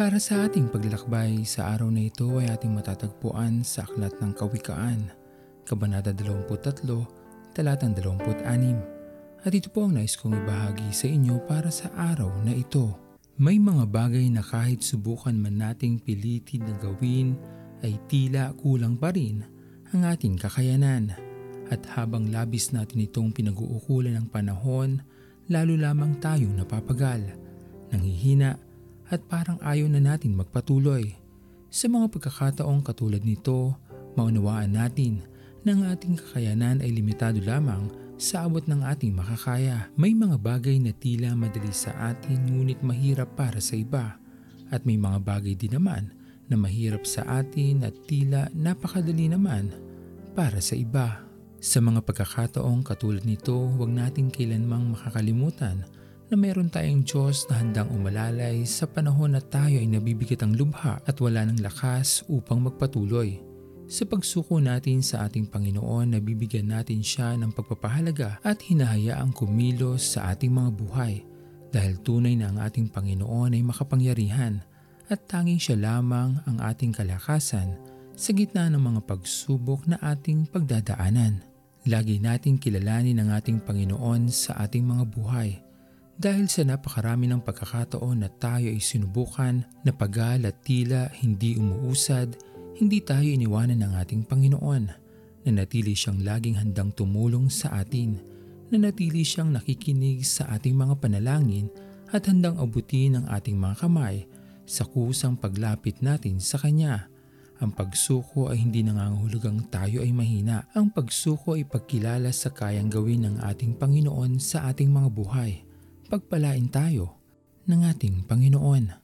Para sa ating paglalakbay sa araw na ito ay ating matatagpuan sa Aklat ng Kawikaan, Kabanata 23, Talatang 26. At ito po ang nais kong ibahagi sa inyo para sa araw na ito. May mga bagay na kahit subukan man nating pilitin na gawin ay tila kulang pa rin ang ating kakayanan. At habang labis natin itong pinag-uukulan ng panahon, lalo lamang tayong napapagal, nanghihina at parang ayaw na natin magpatuloy. Sa mga pagkakataong katulad nito, maunawaan natin na ang ating kakayanan ay limitado lamang sa abot ng ating makakaya. May mga bagay na tila madali sa atin ngunit mahirap para sa iba. At may mga bagay din naman na mahirap sa atin at tila napakadali naman para sa iba. Sa mga pagkakataong katulad nito, huwag natin kailanmang makakalimutan na meron tayong Diyos na handang umalalay sa panahon na tayo ay nabibigat ang lubha at wala ng lakas upang magpatuloy. Sa pagsuko natin sa ating Panginoon, nabibigyan natin siya ng pagpapahalaga at hinahayaang kumilos sa ating mga buhay dahil tunay na ang ating Panginoon ay makapangyarihan at tanging siya lamang ang ating kalakasan sa gitna ng mga pagsubok na ating pagdadaanan. Lagi nating kilalanin ang ating Panginoon sa ating mga buhay dahil sa napakarami ng pagkakataon na tayo ay sinubukan na pagal at tila hindi umuusad, hindi tayo iniwanan ng ating Panginoon na natili siyang laging handang tumulong sa atin, na natili siyang nakikinig sa ating mga panalangin at handang abutin ang ating mga kamay sa kusang paglapit natin sa Kanya. Ang pagsuko ay hindi nangangahulugang tayo ay mahina. Ang pagsuko ay pagkilala sa kayang gawin ng ating Panginoon sa ating mga buhay. Pagpalain tayo ng ating Panginoon.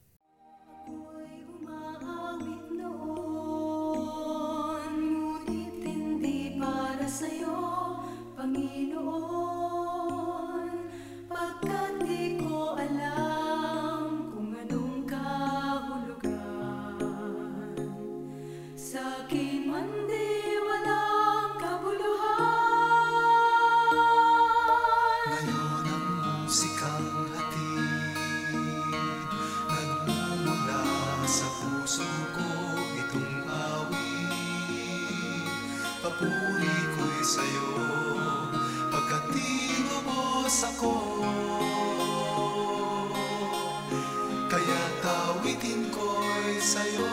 Papuri ko'y sa'yo Pagkat tinubos ako Kaya tawitin ko'y sa'yo.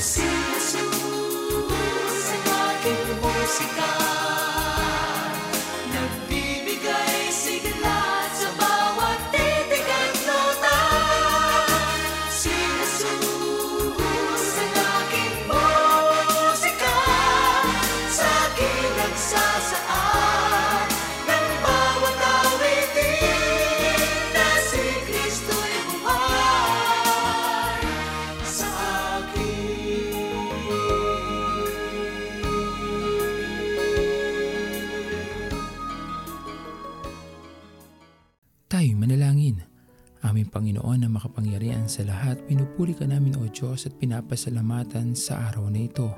Si Jesus ang aking musika Tayo manalangin. Aming Panginoon na makapangyarihan sa lahat, pinupuri ka namin o Diyos at pinapasalamatan sa araw na ito.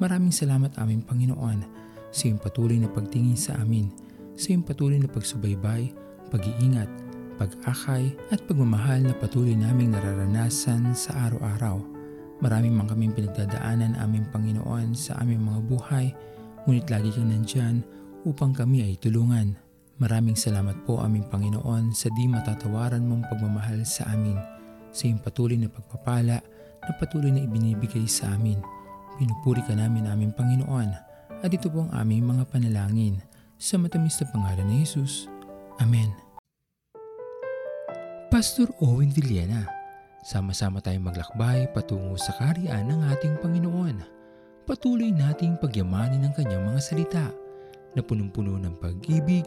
Maraming salamat aming Panginoon sa iyong patuloy na pagtingin sa amin, sa iyong patuloy na pagsubaybay, pag-iingat, pag-akay at pagmamahal na patuloy naming nararanasan sa araw-araw. Maraming man kaming pinagdadaanan aming Panginoon sa aming mga buhay, ngunit lagi kang nandyan upang kami ay tulungan. Maraming salamat po aming Panginoon sa di matatawaran mong pagmamahal sa amin, sa iyong patuloy na pagpapala na patuloy na ibinibigay sa amin. Pinupuri ka namin aming Panginoon at ito po ang aming mga panalangin sa matamis na pangalan ni Jesus. Amen. Pastor Owen Villena, sama-sama tayong maglakbay patungo sa kariyan ng ating Panginoon. Patuloy nating pagyamanin ang kanyang mga salita na punong-puno ng pag-ibig